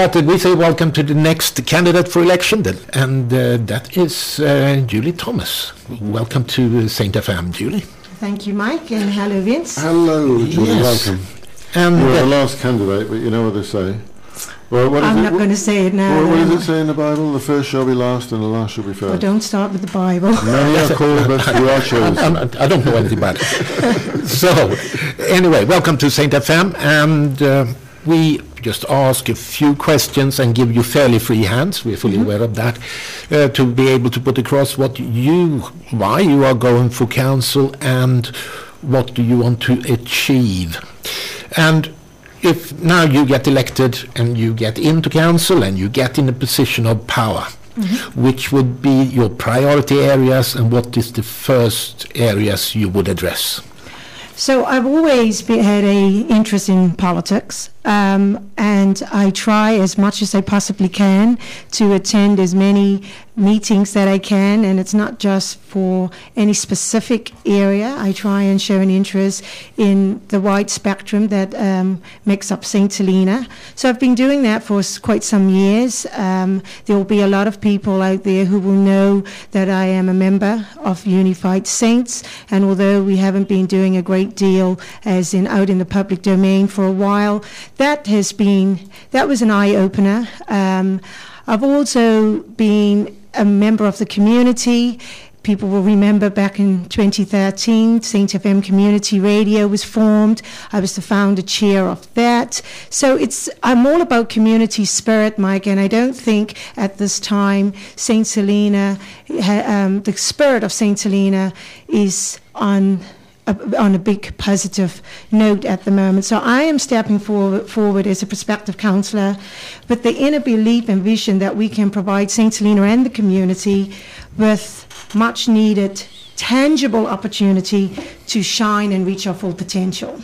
But uh, we say welcome to the next candidate for election, then, and uh, that is uh, Julie Thomas. Welcome to St. FM, Julie. Thank you, Mike, and hello, Vince. Hello, Julie, Yes. welcome. And You're the uh, last candidate, but you know what they say. Well, what is I'm it? not going to say it now. What, what does it say in the Bible? The first shall be last and the last shall be first. Well, don't start with the Bible. Many are called, but few are I'm, chosen. I'm, I don't know anything about it. so, anyway, welcome to St. FM, and uh, we just ask a few questions and give you fairly free hands. We're fully aware of that, uh, to be able to put across what you, why you are going for council, and what do you want to achieve. And if now you get elected and you get into council and you get in a position of power, which would be your priority areas and what is the first areas you would address? So I've always had a interest in politics, um, and I try as much as I possibly can to attend as many meetings that I can. And it's not just for any specific area. I try and show an interest in the wide spectrum that um, makes up St. Helena. So I've been doing that for quite some years. Um, there will be a lot of people out there who will know that I am a member of Unified Saints, and although we haven't been doing a great deal as in out in the public domain for a while, that has been that was an eye opener. Um, I've also been a member of the community. People will remember back in 2013, St. FM Community Radio was formed. I was the founder chair of that. So it's I'm all about community spirit, Mike, and I don't think at this time St. Helena, um, the spirit of St. Helena is on a- on a big positive note at the moment. So I am stepping forward, forward as a prospective councillor with the inner belief and vision that we can provide St. Helena and the community with much needed tangible opportunity to shine and reach our full potential.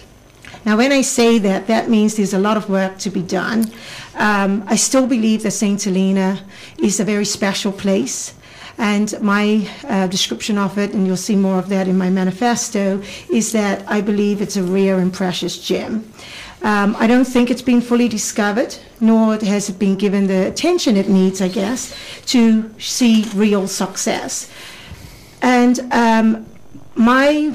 Now, when I say that, that means there's a lot of work to be done. Um, I still believe that St. Helena is a very special place. And my uh, description of it, and you'll see more of that in my manifesto, is that I believe it's a rare and precious gem. Um, I don't think it's been fully discovered, nor has it been given the attention it needs, I guess, to see real success. And um, my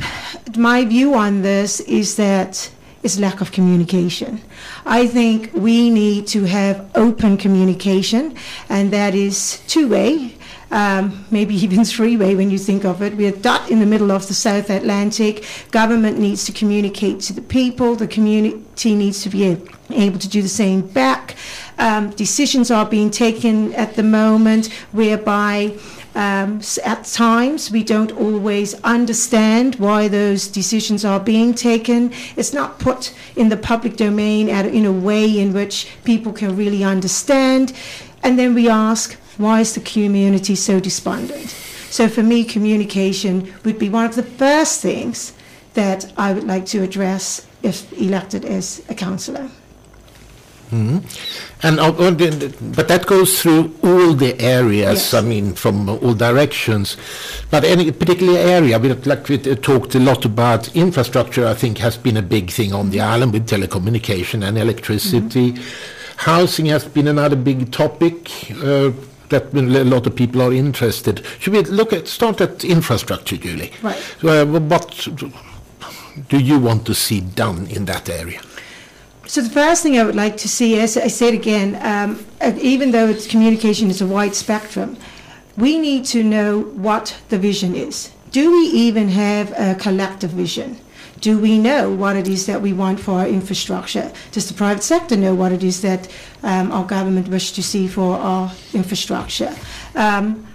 my view on this is that it's lack of communication. I think we need to have open communication, and that is two way. Um, maybe even three way when you think of it. We're dot in the middle of the South Atlantic. Government needs to communicate to the people, the community needs to be able to do the same back. Um, decisions are being taken at the moment whereby um, at times, we don't always understand why those decisions are being taken. It's not put in the public domain at, in a way in which people can really understand. And then we ask, why is the community so despondent? So for me, communication would be one of the first things that I would like to address if elected as a councillor. Mm-hmm. And the- the- but that goes through all the areas. Yes. I mean, from all directions. But any particular area, we like we talked a lot about infrastructure. I think has been a big thing on the mm-hmm. island with telecommunication and electricity. Mm-hmm. Housing has been another big topic. Uh, that a lot of people are interested. Should we look at start at infrastructure, Julie? Right. Uh, what do you want to see done in that area? So the first thing I would like to see, as I said again, um, uh, even though it's communication is a wide spectrum, we need to know what the vision is. Do we even have a collective vision? Do we know what it is that we want for our infrastructure? Does the private sector know what it is that um, our government wishes to see for our infrastructure? Um,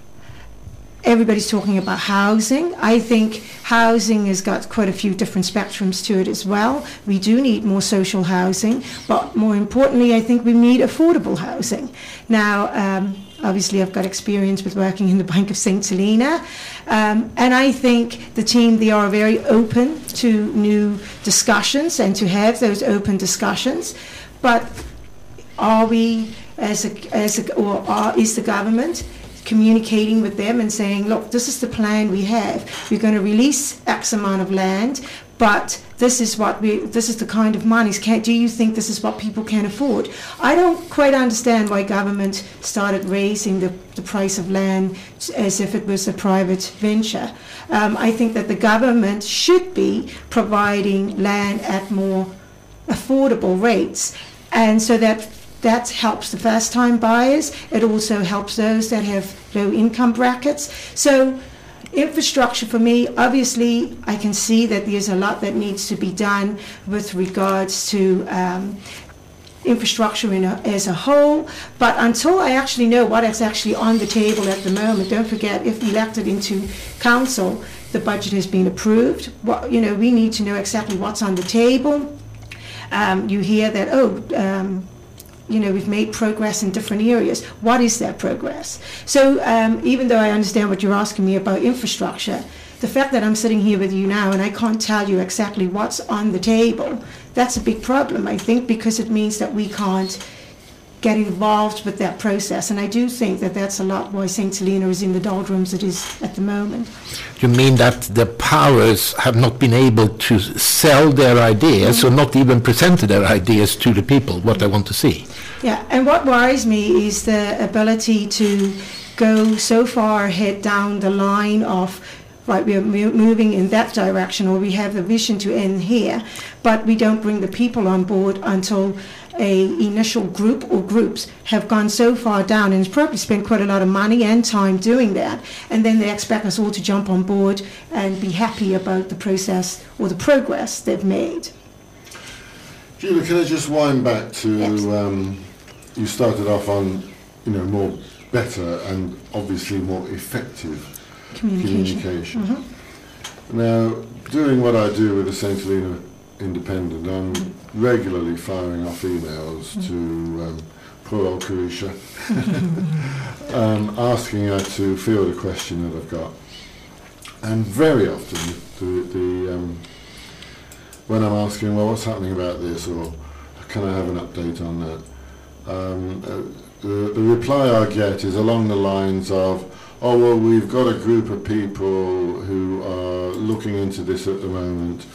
everybody's talking about housing. I think housing has got quite a few different spectrums to it as well. We do need more social housing, but more importantly, I think we need affordable housing. Now, um, obviously, I've got experience with working in the Bank of St. Helena, um, and I think the team they are very open to new discussions and to have those open discussions. But are we, as a, as a, or are, is the government communicating with them and saying, look, this is the plan we have. We're going to release X amount of land, but this is what we, this is the kind of monies. Can, do you think this is what people can afford? I don't quite understand why government started raising the, the price of land as if it was a private venture. Um, I think that the government should be providing land at more affordable rates, and so that that helps the first time buyers. It also helps those that have low income brackets. So infrastructure for me, obviously, I can see that there's a lot that needs to be done with regards to um, infrastructure in a, as a whole. But until I actually know what is actually on the table at the moment, don't forget, if elected into council, the budget has been approved. What, you know, we need to know exactly what's on the table. Um, you hear that, oh, um, you know, we've made progress in different areas. What is that progress? So um, even though I understand what you're asking me about infrastructure, the fact that I'm sitting here with you now and I can't tell you exactly what's on the table, that's a big problem, I think, because it means that we can't get involved with that process. And I do think that that's a lot why St. Helena is in the doldrums it is at the moment. You mean that the powers have not been able to sell their ideas or not even presented their ideas to the people, what they want to see? Yeah, and what worries me is the ability to go so far ahead down the line of right, we are mo- moving in that direction, or we have the vision to end here, but we don't bring the people on board until a initial group or groups have gone so far down and probably spent quite a lot of money and time doing that, and then they expect us all to jump on board and be happy about the process or the progress they've made. Julie, can I just wind back to Yes. um, you started off on, you know, more better and obviously more effective Communication. communication. Mhm. Now, doing what I do with the St. Helena Independent, I'm regularly firing off emails to um, poor old Carisha, um, asking her to field a question that I've got. And very often, the, the um, when I'm asking, well, what's happening about this, or can I have an update on that, um, uh, the, the reply I get is along the lines of, oh, well, we've got a group of people who are looking into this at the moment,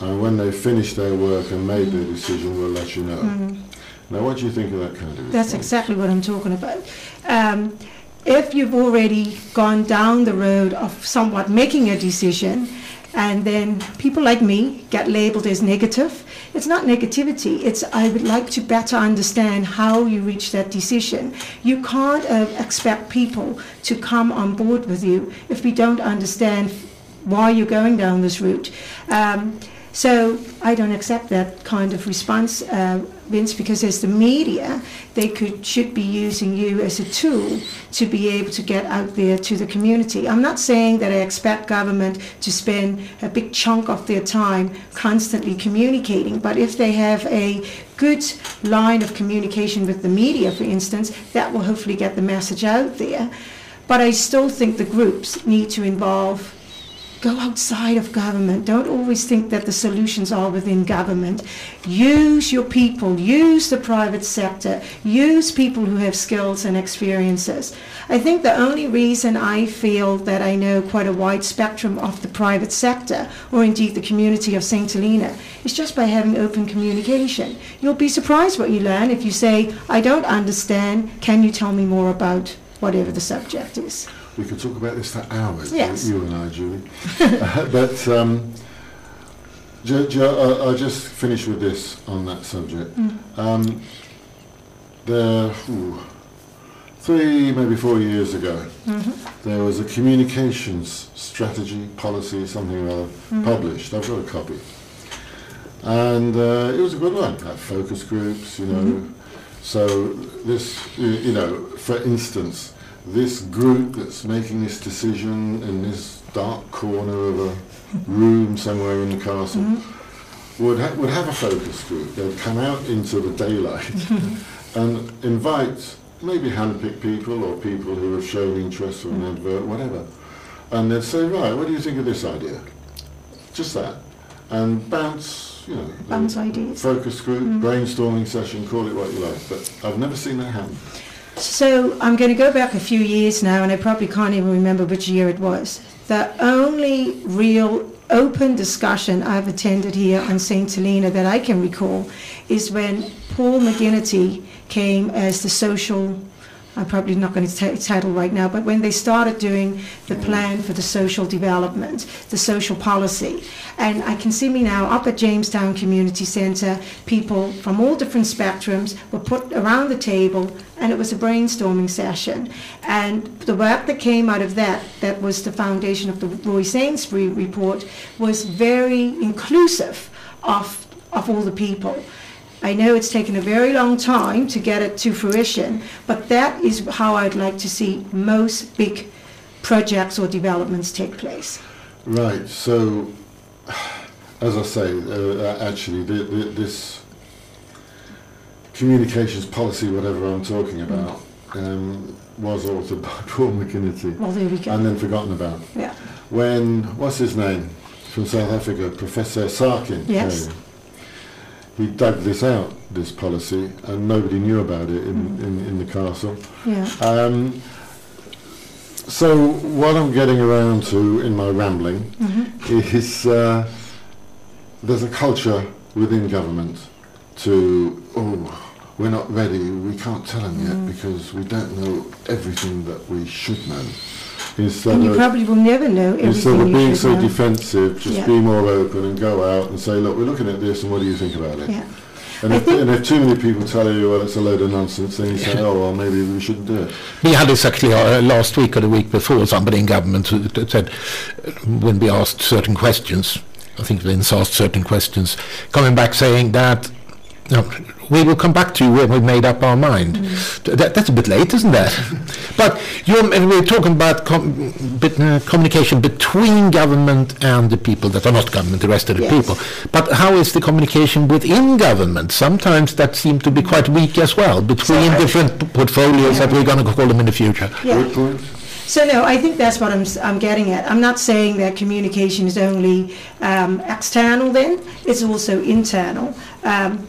and when they finish their work and made their decision, we'll let you know. Mhm. Now, what do you think of that kind of response? That's exactly what I'm talking about. Um, if you've already gone down the road of somewhat making a decision, and then people like me get labeled as negative, it's not negativity. It's I would like to better understand how you reach that decision. You can't uh, expect people to come on board with you if we don't understand why you're going down this route. Um, so I don't accept that kind of response, uh, Vince, because as the media, they could should be using you as a tool to be able to get out there to the community. I'm not saying that I expect government to spend a big chunk of their time constantly communicating, but if they have a good line of communication with the media, for instance, that will hopefully get the message out there. But I still think the groups need to involve Go outside of government. Don't always think that the solutions are within government. Use your people, use the private sector, use people who have skills and experiences. I think the only reason I feel that I know quite a wide spectrum of the private sector, or indeed the community of St. Helena, is just by having open communication. You'll be surprised what you learn if you say, I don't understand, can you tell me more about whatever the subject is? We could talk about this for hours, Yes. you and I, Julie. Uh, but um, ju- ju- I- I'll just finish with this on that subject. Um, there, ooh, three, maybe four years ago, there was a communications strategy, policy, something or other, published. I've got a copy. And uh, it was a good one. Had focus groups, you know. So this, you know, for instance, this group that's making this decision in this dark corner of a room somewhere in the castle mm-hmm. would ha- would have a focus group. They'd come out into the daylight and invite maybe handpick people or people who have shown interest for an mm-hmm. advert, whatever. And they'd say, right, what do you think of this idea? Just that. And bounce, you know, Bounce ideas. focus group, mm-hmm. brainstorming session, call it what you like. But I've never seen that happen. So I'm going to go back a few years now, and I probably can't even remember which year it was. The only real open discussion I've attended here on St. Helena that I can recall is when Paul McGinnity came as the social I'm probably not going to title right now, but when they started doing the plan for the social development, the social policy, and I can see me now up at Jamestown Community Centre, people from all different spectrums were put around the table, and it was a brainstorming session. And the work that came out of that, that was the foundation of the Roy Sainsbury report, was very inclusive of, of all the people. I know it's taken a very long time to get it to fruition, but that is how I'd like to see most big projects or developments take place. Right. So, as I say, uh, actually, the, the, this communications policy, whatever I'm talking about, um, was authored by Paul McGinnity Well, there we go. and then forgotten about. Yeah. When what's his name from South Africa, Professor Sarkin Yes. came, he dug this out, this policy, and nobody knew about it in, in, in the castle. Yeah. Um, so what I'm getting around to in my rambling Mm-hmm. is uh, there's a culture within government to oh we're not ready we can't tell them Mm. yet because we don't know everything that we should know instead And you of probably will never know instead everything of you being so know. defensive just Yeah. be more open and go out and say look we're looking at this and what do you think about it Yeah. and, if, and if too many people tell you well it's a load of nonsense then you say oh well maybe we shouldn't do it We had this actually uh, last week or the week before, somebody in government said, uh, when we asked certain questions, I think Vince asked certain questions, coming back saying that, no, we will come back to you when we've made up our mind. Th- That, that's a bit late, isn't that? but you're, and we're talking about com- bit, uh, communication between government and the people that are not government, the rest of the Yes. people. But how is the communication within government? Sometimes that seems to be quite weak as well, between So different p- portfolios that we're going to call them in the future. Yeah. So no, I think that's what I'm, s- I'm getting at. I'm not saying that communication is only um, external then, it's also internal. Um,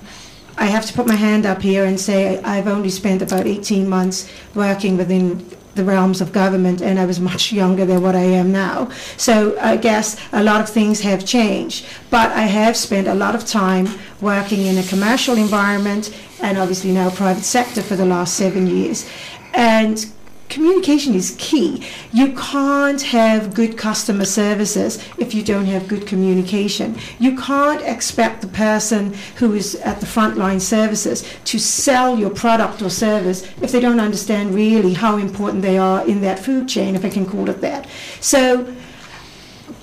I have to put my hand up here and say I've only spent about 18 months working within the realms of government and I was much younger than what I am now. So I guess a lot of things have changed. But I have spent a lot of time working in a commercial environment and obviously now private sector for the last seven years. And communication is key. You can't have good customer services if you don't have good communication. You can't expect the person who is at the frontline services to sell your product or service if they don't understand really how important they are in that food chain, if I can call it that. So,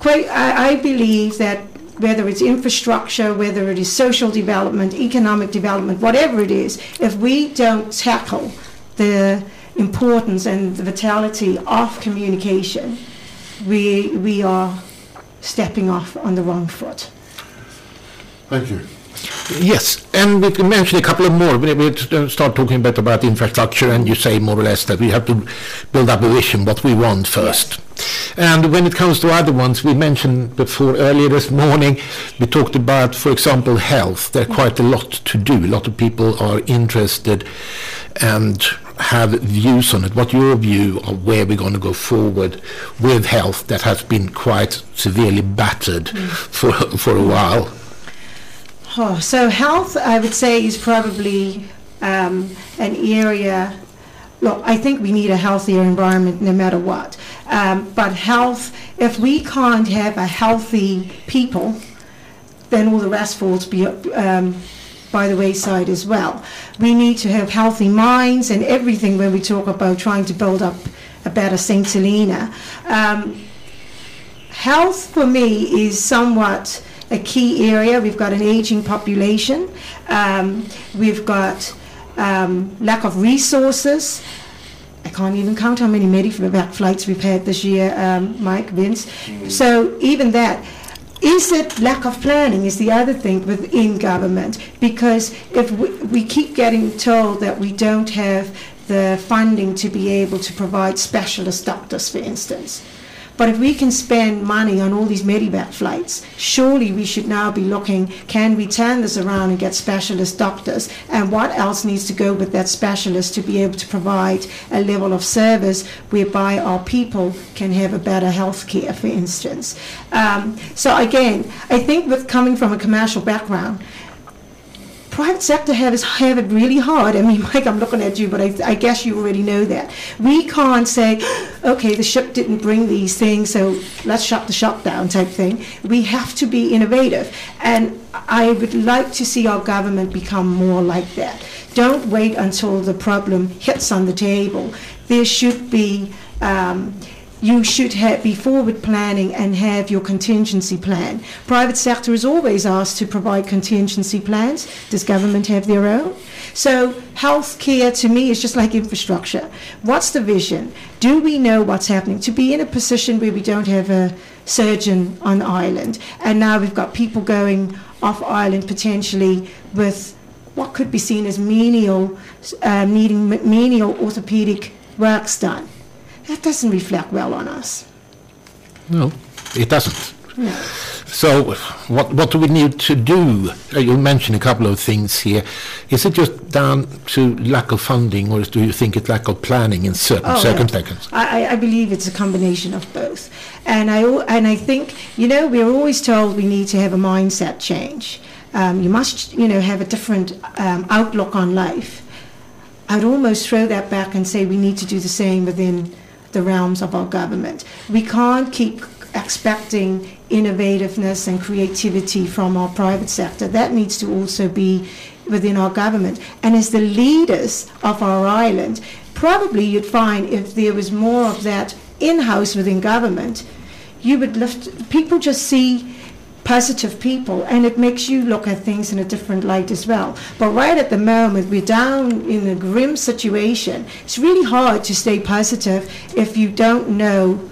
quite, I, I believe that whether it's infrastructure, whether it is social development, economic development, whatever it is, if we don't tackle the importance and the vitality of communication, we, we are stepping off on the wrong foot. thank you Yes, and we can mention a couple of more. We we start talking a bit about infrastructure, and you say more or less that we have to build up a vision, what we want first. And when it comes to other ones, we mentioned before earlier this morning, we talked about, for example, health. There's mm. quite a lot to do. A lot of people are interested and have views on it. What's your view of where we're going to go forward with health that has been quite severely battered mm. for for a while? Oh, so health, I would say, is probably um, an area. Look, I think we need a healthier environment no matter what. Um, but health, if we can't have a healthy people, then all the rest falls be, um, by the wayside as well. We need to have healthy minds and everything when we talk about trying to build up a better St. Helena. Um, health for me is somewhat a key area. We've got an aging population. Um, we've got um, lack of resources. I can't even count how many medevac flights we've had this year, um, Mike, Vince. So even that. Is it lack of planning is the other thing within government? Because if we, we keep getting told that we don't have the funding to be able to provide specialist doctors, for instance, But if we can spend money on all these medevac flights, surely we should now be looking, can we turn this around and get specialist doctors? And what else needs to go with that specialist to be able to provide a level of service whereby our people can have a better health care, for instance? Um, so again, I think with coming from a commercial background, private sector have, have it really hard. I mean, Mike, I'm looking at you, but I, I guess you already know that. We can't say, okay, the ship didn't bring these things, so let's shut the shop down type thing. We have to be innovative. And I would like to see our government become more like that. Don't wait until the problem hits on the table. There should be. Um, you should be forward planning and have your contingency plan. Private sector is always asked to provide contingency plans. Does government have their own? So healthcare to me is just like infrastructure. What's the vision? Do we know what's happening? To be in a position where we don't have a surgeon on island, and now we've got people going off island potentially with what could be seen as menial, uh, needing menial orthopedic works done that doesn't reflect well on us. No, it doesn't. No. So, what what do we need to do? Uh, you mentioned a couple of things here. Is it just down to lack of funding, or do you think it's lack of planning in certain Oh, circumstances? I, I believe it's a combination of both, and I and I think you know we're always told we need to have a mindset change. Um, you must you know have a different um, outlook on life. I'd almost throw that back and say we need to do the same within the realms of our government. We can't keep expecting innovativeness and creativity from our private sector. That needs to also be within our government. And as the leaders of our island, probably you'd find if there was more of that in-house within government, you would lift, people just see positive people and it makes you look at things in a different light as well. But right at the moment, we're down in a grim situation. It's really hard to stay positive if you don't know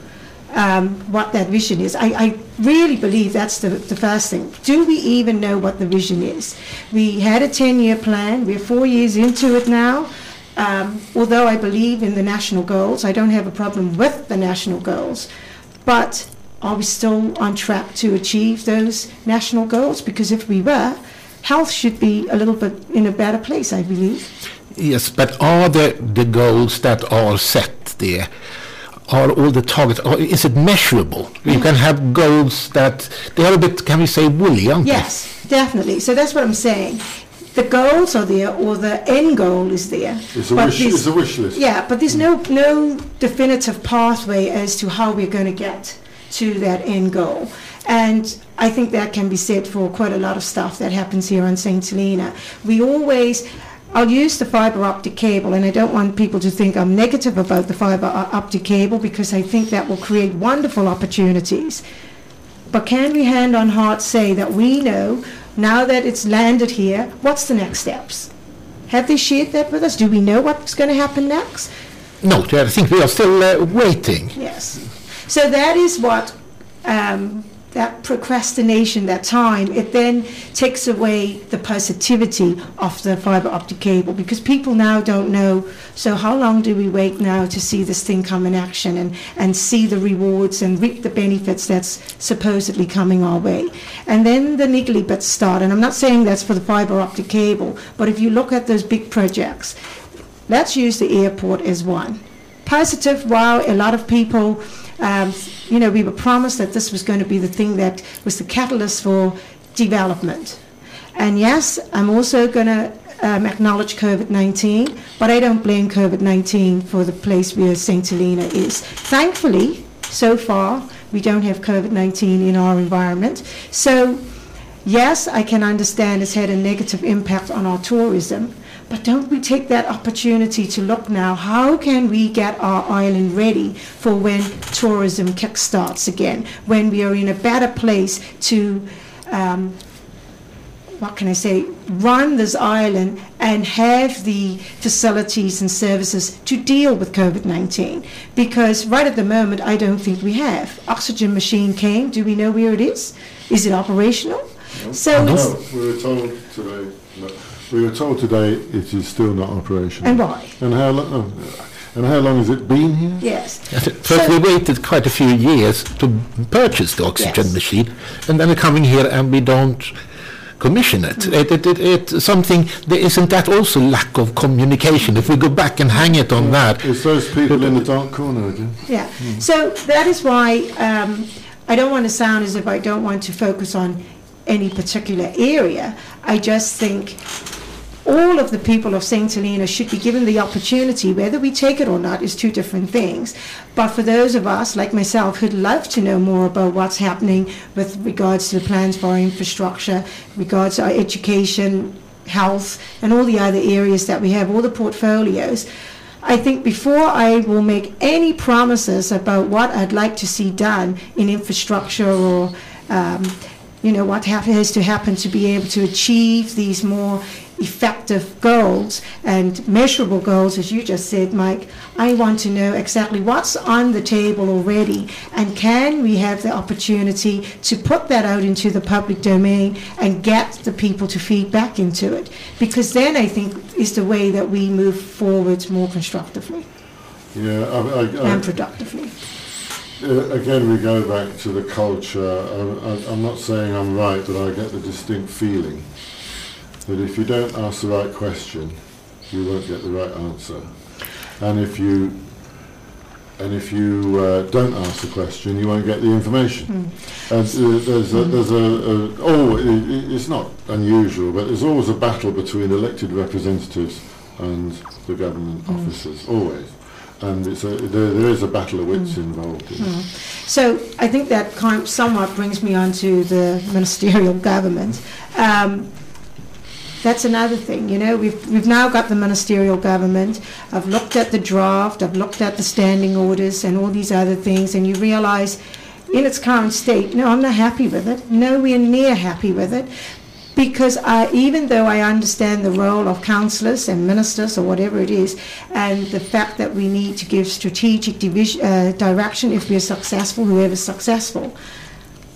um, what that vision is. I, I really believe that's the, the first thing. Do we even know what the vision is? We had a 10 year plan, we're four years into it now. Um, although I believe in the national goals, I don't have a problem with the national goals. But are we still on track to achieve those national goals? Because if we were, health should be a little bit in a better place, I believe. Yes, but are the, the goals that are set there, are all the targets, or is it measurable? You can have goals that, they are a bit, can we say, woolly, aren't they? Yes, definitely. So that's what I'm saying. The goals are there, or the end goal is there. It's a wish, it's a wish list. Yeah, but there's no no definitive pathway as to how we're going to get to that end goal. And I think that can be said for quite a lot of stuff that happens here on St. Helena. We always, I'll use the fiber optic cable, and I don't want people to think I'm negative about the fiber optic cable because I think that will create wonderful opportunities. But can we hand on heart say that we know, now that it's landed here, what's the next steps? Have they shared that with us? Do we know what's going to happen next? No, I think we are still uh, waiting. Yes. So that is what um, that procrastination, that time, it then takes away the positivity of the fiber optic cable because people now don't know. So how long do we wait now to see this thing come in action and and see the rewards and reap the benefits that's supposedly coming our way? And then the niggly bits start. And I'm not saying that's for the fiber optic cable, but if you look at those big projects, let's use the airport as one. Positive, wow, a lot of people, um, you know, we were promised that this was going to be the thing that was the catalyst for development. And yes, I'm also going to um, acknowledge COVID 19, but I don't blame COVID 19 for the place where St. Helena is. Thankfully, so far, we don't have COVID 19 in our environment. So, yes, I can understand it's had a negative impact on our tourism, but don't we take that opportunity to look now, how can we get our island ready for when tourism kickstarts again, when we are in a better place to, um, what can I say, run this island and have the facilities and services to deal with COVID 19? Because right at the moment, I don't think we have. Oxygen machine came, do we know where it is? Is it operational? So No, we were told today, no, we were told today it is still not operational. and why? And how, lo- oh, And how long has it been here? Yes. First, So- we waited quite a few years to purchase the oxygen Yes. machine, and then we're coming here and we don't commission it. Mm. It, it, it, it's something. There isn't that also lack of communication? If we go back and hang it on that, It's those people in the dark corner again. Yeah, so that is why um, I don't want to sound as if I don't want to focus on any particular area. I just think all of the people of St. Helena should be given the opportunity, whether we take it or not is two different things. But for those of us, like myself, who'd love to know more about what's happening with regards to the plans for our infrastructure, regards to our education, health, and all the other areas that we have, all the portfolios, I think before I will make any promises about what I'd like to see done in infrastructure or, um, you know, what has to happen to be able to achieve these more effective goals and measurable goals, as you just said, Mike, I want to know exactly what's on the table already and can we have the opportunity to put that out into the public domain and get the people to feed back into it. Because then I think is the way that we move forward more constructively Yeah, I, I, I, and productively. Uh, again, we go back to the culture. I'm- I'm not saying I'm right, but I get the distinct feeling that if you don't ask the right question, you won't get the right answer. And if you and if you uh, don't ask the question, you won't get the information. And uh, there's a, there's a, a oh, it, it- it's not unusual, but there's always a battle between elected representatives and the government officers, always. And it's a, there, there is a battle of wits involved. In it. So I think that kind somewhat brings me on to the ministerial government. Um, that's another thing, you know, we've, we've now got the ministerial government. I've looked at the draft, I've looked at the standing orders and all these other things, and you realize in its current state, no, I'm not happy with it, nowhere near happy with it, because I, even though I understand the role of councillors and ministers or whatever it is, and the fact that we need to give strategic division, uh, direction if we're successful, whoever's successful,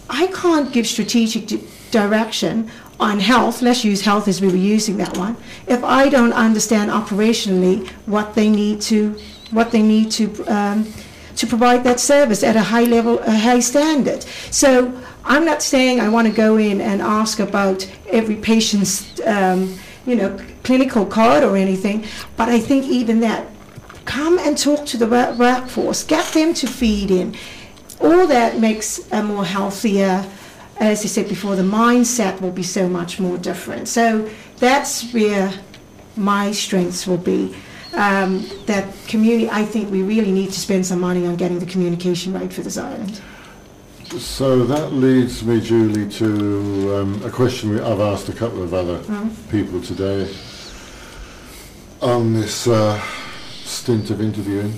I can't give strategic di- direction on health, let's use health as we were using that one, if I don't understand operationally what they need to, what they need to, um, to provide that service at a high level, a high standard. So I'm not saying I want to go in and ask about every patient's, um, you know, clinical card or anything, but I think even that, come and talk to the workforce, get them to feed in. All that makes a more healthier, as I said before, the mindset will be so much more different. So that's where my strengths will be. Um, that community, I think we really need to spend some money on getting the communication right for this island. So that leads me, Julie, to um, a question I've asked a couple of other people today on this uh, stint of interviewing.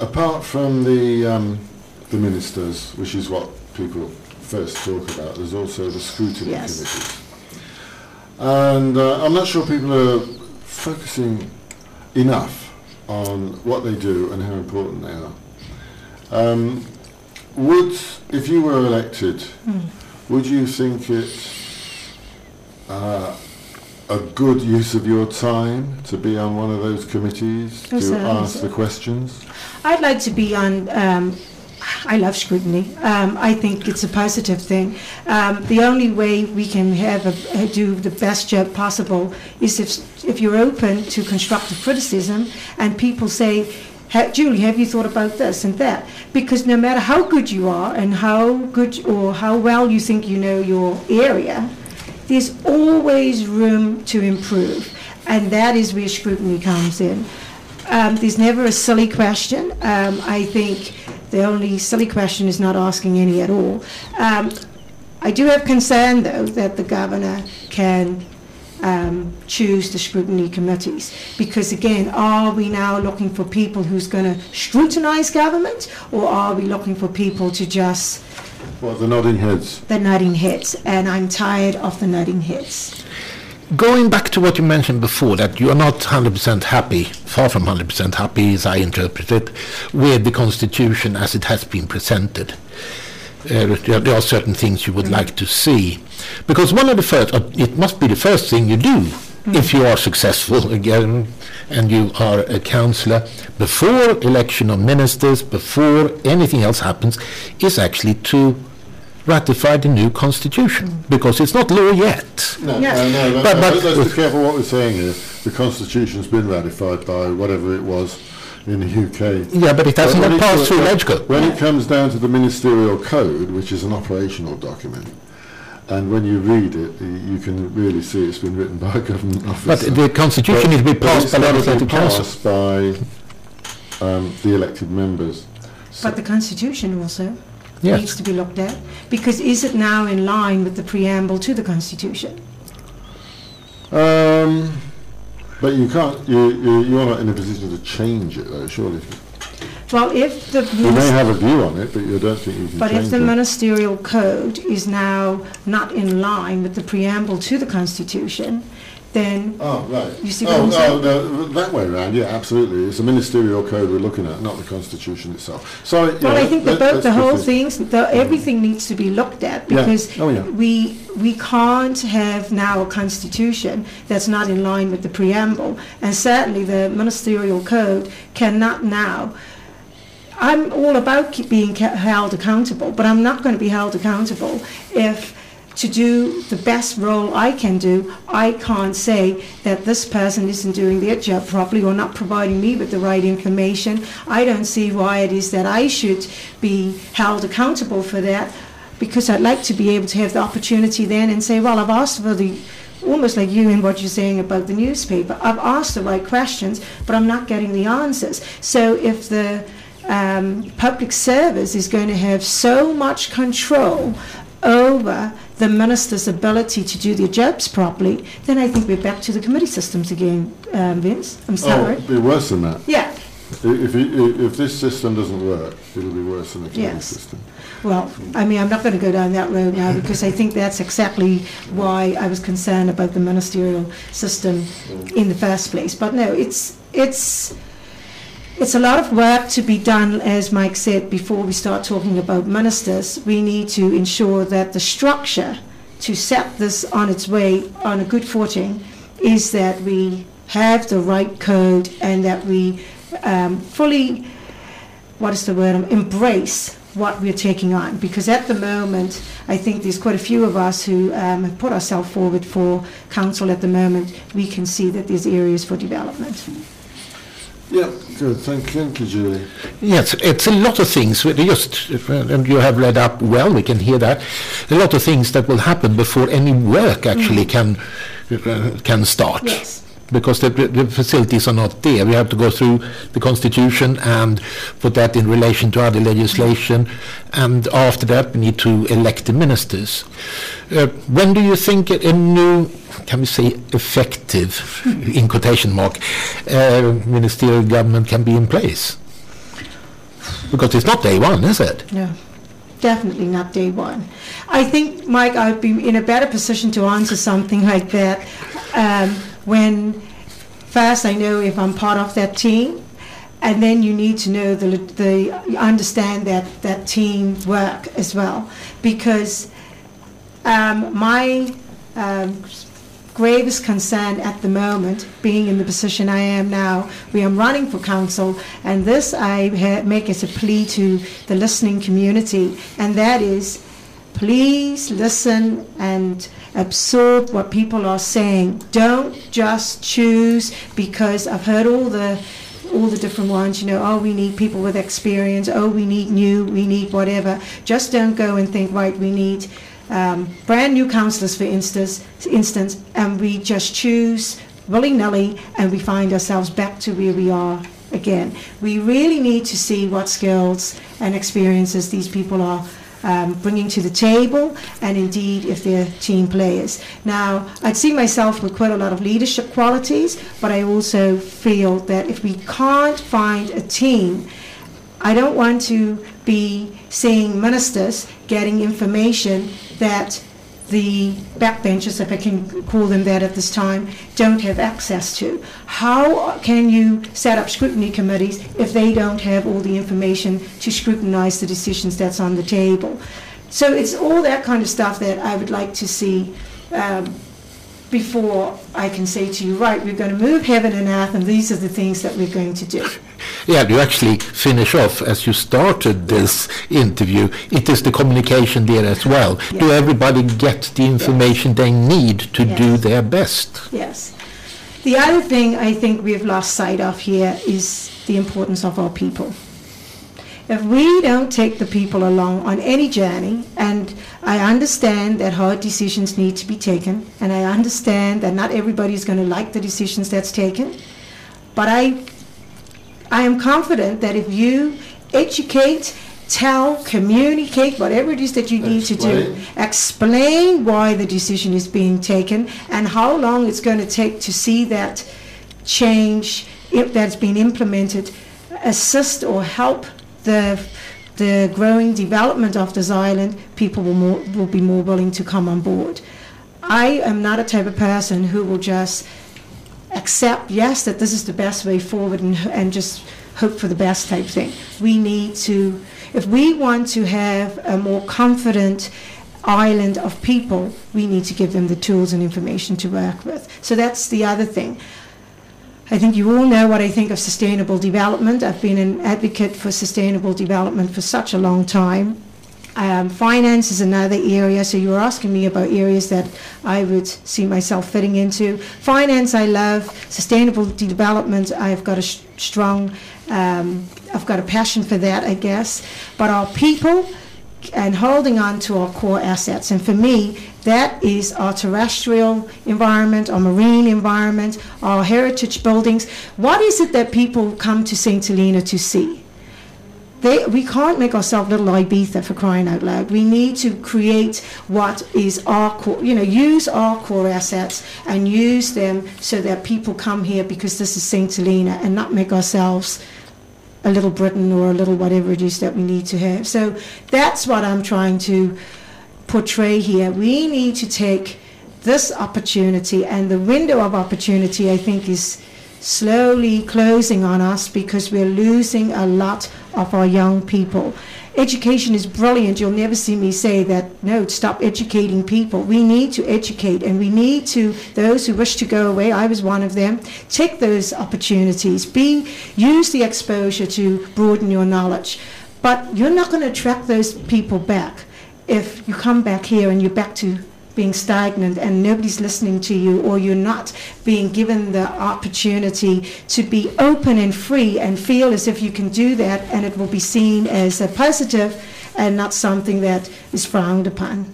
Apart from the um, the ministers, which is what people first talk about, there's also the scrutiny Yes. committees. And uh, I'm not sure people are focusing enough on what they do and how important they are. Um, would, if you were elected, would you think it uh, a good use of your time to be on one of those committees to ask the questions? I'd like to be on. Um, I love scrutiny. Um, I think it's a positive thing. Um, the only way we can have a, do the best job possible is if if you're open to constructive criticism and people say, "Julie, have you thought about this and that?" Because no matter how good you are and how good or how well you think you know your area, there's always room to improve, and that is where scrutiny comes in. Um, there's never a silly question. Um, I think the only silly question is not asking any at all. Um, I do have concern, though, that the governor can um, choose the scrutiny committees. Because again, are we now looking for people who's going to scrutinize government, or are we looking for people to just What, the nodding heads? the nodding heads? And I'm tired of the nodding heads. Going back to what you mentioned before, that you are not 100% happy, far from 100% happy, as I interpret it, with the Constitution as it has been presented. Uh, there are certain things you would like to see. Because one of the first, uh, it must be the first thing you do if you are successful again and you are a councillor, before election of ministers, before anything else happens, is actually to ratify the new constitution because it's not law yet. No, Yeah. no, no, no, But- no, but- let's be careful what we're saying here. The Constitution's been ratified by whatever it was in the UK. Yeah, but it hasn't But when passed through when- LegCo. When it comes down to the ministerial code, which is an operational document, and when you read it, you can really see it's been written by a government But the constitution needs to be passed it's by gotta legislative council. passed by um, the elected members. But the Constitution also Yes. needs to be looked at, because is it now in line with the preamble to the Constitution? Um, but you can't. You, you you're not in a position to change it, though. Surely, Well, if the... you may have a view on it, but you don't think you can But if the it. ministerial code is now not in line with the preamble to the Constitution, then, Oh, right. You see oh, what I'm oh, saying? oh, no, that way around, yeah, absolutely. It's the ministerial code we're looking at, not the Constitution itself. So, well, I think let- both, the whole things, the, everything needs to be looked at, Yeah. because Oh, yeah. we, we can't have now a constitution that's not in line with the preamble, and certainly the ministerial code cannot now I'm all about keep being ca- held accountable, but I'm not going to be held accountable if to do the best role I can do, I can't say that this person isn't doing their job properly or not providing me with the right information. I don't see why it is that I should be held accountable for that because I'd like to be able to have the opportunity then and say, well, I've asked for the almost like you and what you're saying about the newspaper. I've asked the right questions, but I'm not getting the answers. So if the um, public service is going to have so much control over the minister's ability to do their jobs properly, then I think we're back to the committee systems again, um, Vince. I'm sorry. Oh, sorry. it'll be worse than that. Yeah, I- If, if this system doesn't work, it'll be worse than the current Yes. system. well, I mean, I'm not going to go down that road now because I think that's exactly why I was concerned about the ministerial system in the first place. But no, it's it's it's a lot of work to be done, as Mike said, before we start talking about ministers. We need to ensure that the structure to set this on its way on a good footing is that we have the right code and that we um, fully, what is the word, embrace what we're taking on. Because at the moment, I think there's quite a few of us who um, have put ourselves forward for council at the moment. We can see that there's areas for development. Yeah, good. Thank, thank you, Julie. Yes, it's a lot of things. We Just, and you have read up well, we can hear that. A lot of things that will happen before any work actually can uh, can start. Yes. Because the, the facilities are not there. We have to go through the constitution and put that in relation to other legislation. And after that, we need to elect the ministers. Uh, when do you think a new, can we say, effective, in quotation mark, uh, ministerial government can be in place? Because it's not day one, is it? No, definitely not day one. I think, Mike, I'd be in a better position to answer something like that um, when first I know if I'm part of that team, and then you need to know the, the understand that that team work as well, because um, my um, gravest concern at the moment, being in the position I am now, we am running for council, and this I make as a plea to the listening community, and that is, please listen and absorb what people are saying. Don't just choose because I've heard all the all the different ones, you know, oh, we need people with experience, oh, we need new, we need whatever. Just don't go and think, right, we need um, brand new councillors, for instance, instance, and we just choose willy-nilly and we find ourselves back to where we are again. We really need to see what skills and experiences these people are um, bringing to the table, and indeed if they're team players. Now, I'd see myself with quite a lot of leadership qualities, but I also feel that if we can't find a team, I don't want to be seeing ministers getting information that the backbenchers, if I can call them that at this time, don't have access to. How can you set up scrutiny committees if they don't have all the information to scrutinize the decisions that's on the table? So it's all that kind of stuff that I would like to see um, before I can say to you, right, we're going to move heaven and earth, and these are the things that we're going to do. Yeah, you actually finish off as you started this interview. It is the communication there as well. Do everybody get the information they need to do their best? Yes. The other thing I think we've lost sight of here is the importance of our people. If we don't take the people along on any journey, and I understand that hard decisions need to be taken, and I understand that not everybody is going to like the decisions that's taken, but I, I am confident that if you educate, tell, communicate, whatever it is that you need to do, Explain. explain why the decision is being taken and how long it's going to take to see that change if that's been implemented, assist or help the the growing development of this island, people will more, will be more willing to come on board. I am not a type of person who will just accept, yes, that this is the best way forward and, and just hope for the best type thing. We need to, if we want to have a more confident island of people, we need to give them the tools and information to work with. So that's the other thing. I think you all know what I think of sustainable development. I've been an advocate for sustainable development for such a long time. Um, finance is another area, so you were asking me about areas that I would see myself fitting into. Finance, I love. Sustainable development, I've got a strong, um, I've got a passion for that, I guess. But our people and holding on to our core assets, and for me, that is our terrestrial environment, our marine environment, our heritage buildings. What is it that people come to St. Helena to see? They, we can't make ourselves little Ibiza for crying out loud. We need to create what is our core, you know, use our core assets and use them so that people come here because this is St. Helena and not make ourselves a little Britain or a little whatever it is that we need to have. So that's what I'm trying to portray here. We need to take this opportunity and the window of opportunity, I think, is slowly closing on us because we're losing a lot of our young people. Education is brilliant. You'll never see me say that, no, stop educating people. We need to educate and we need to, those who wish to go away, I was one of them, take those opportunities. Be, use the exposure to broaden your knowledge. But you're not going to attract those people back if you come back here and you're back to being stagnant and nobody's listening to you or you're not being given the opportunity to be open and free and feel as if you can do that and it will be seen as a positive and not something that is frowned upon.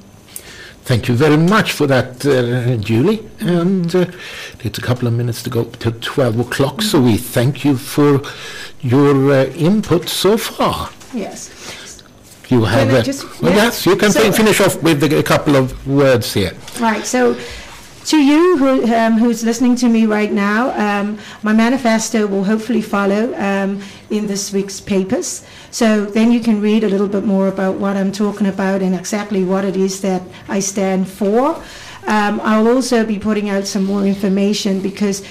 Thank you very much for that, uh, Julie. And uh, it's a couple of minutes to go to 12 o'clock, so we thank you for your uh, input so far. Yes. You have, I uh, just- well, yeah. yes, you can So- fin- finish off with a couple of words here. Right. So, to you who, um, who's listening to me right now, um, my manifesto will hopefully follow um, in this week's papers. So then you can read a little bit more about what I'm talking about and exactly what it is that I stand for. Um, I'll also be putting out some more information because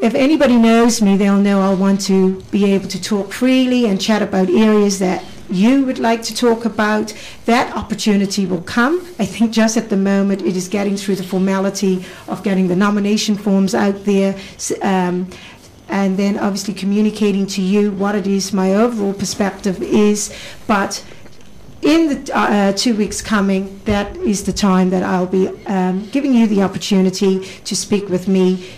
if anybody knows me, they'll know I'll want to be able to talk freely and chat about areas that you would like to talk about. That opportunity will come. I think just at the moment it is getting through the formality of getting the nomination forms out there. Um, and then obviously communicating to you what it is my overall perspective is. But in the uh, uh, two weeks coming, that is the time that I'll be um, giving you the opportunity to speak with me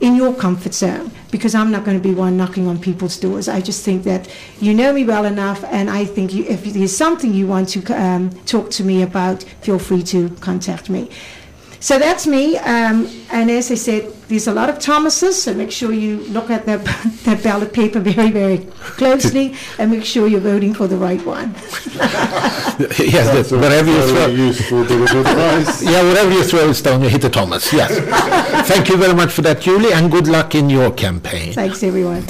in your comfort zone because I'm not going to be one knocking on people's doors. I just think that you know me well enough, and I think you, if there's something you want to um, talk to me about, feel free to contact me. So that's me, um, and as I said, there's a lot of Thomases, so make sure you look at that, that ballot paper very, very closely, and make sure you're voting for the right one. yes, That's a wherever you throw, useful bit of advice. yeah, whatever you throw a stone, you hit a Thomas. Yes. Thank you very much for that, Julie, and good luck in your campaign. Thanks, everyone.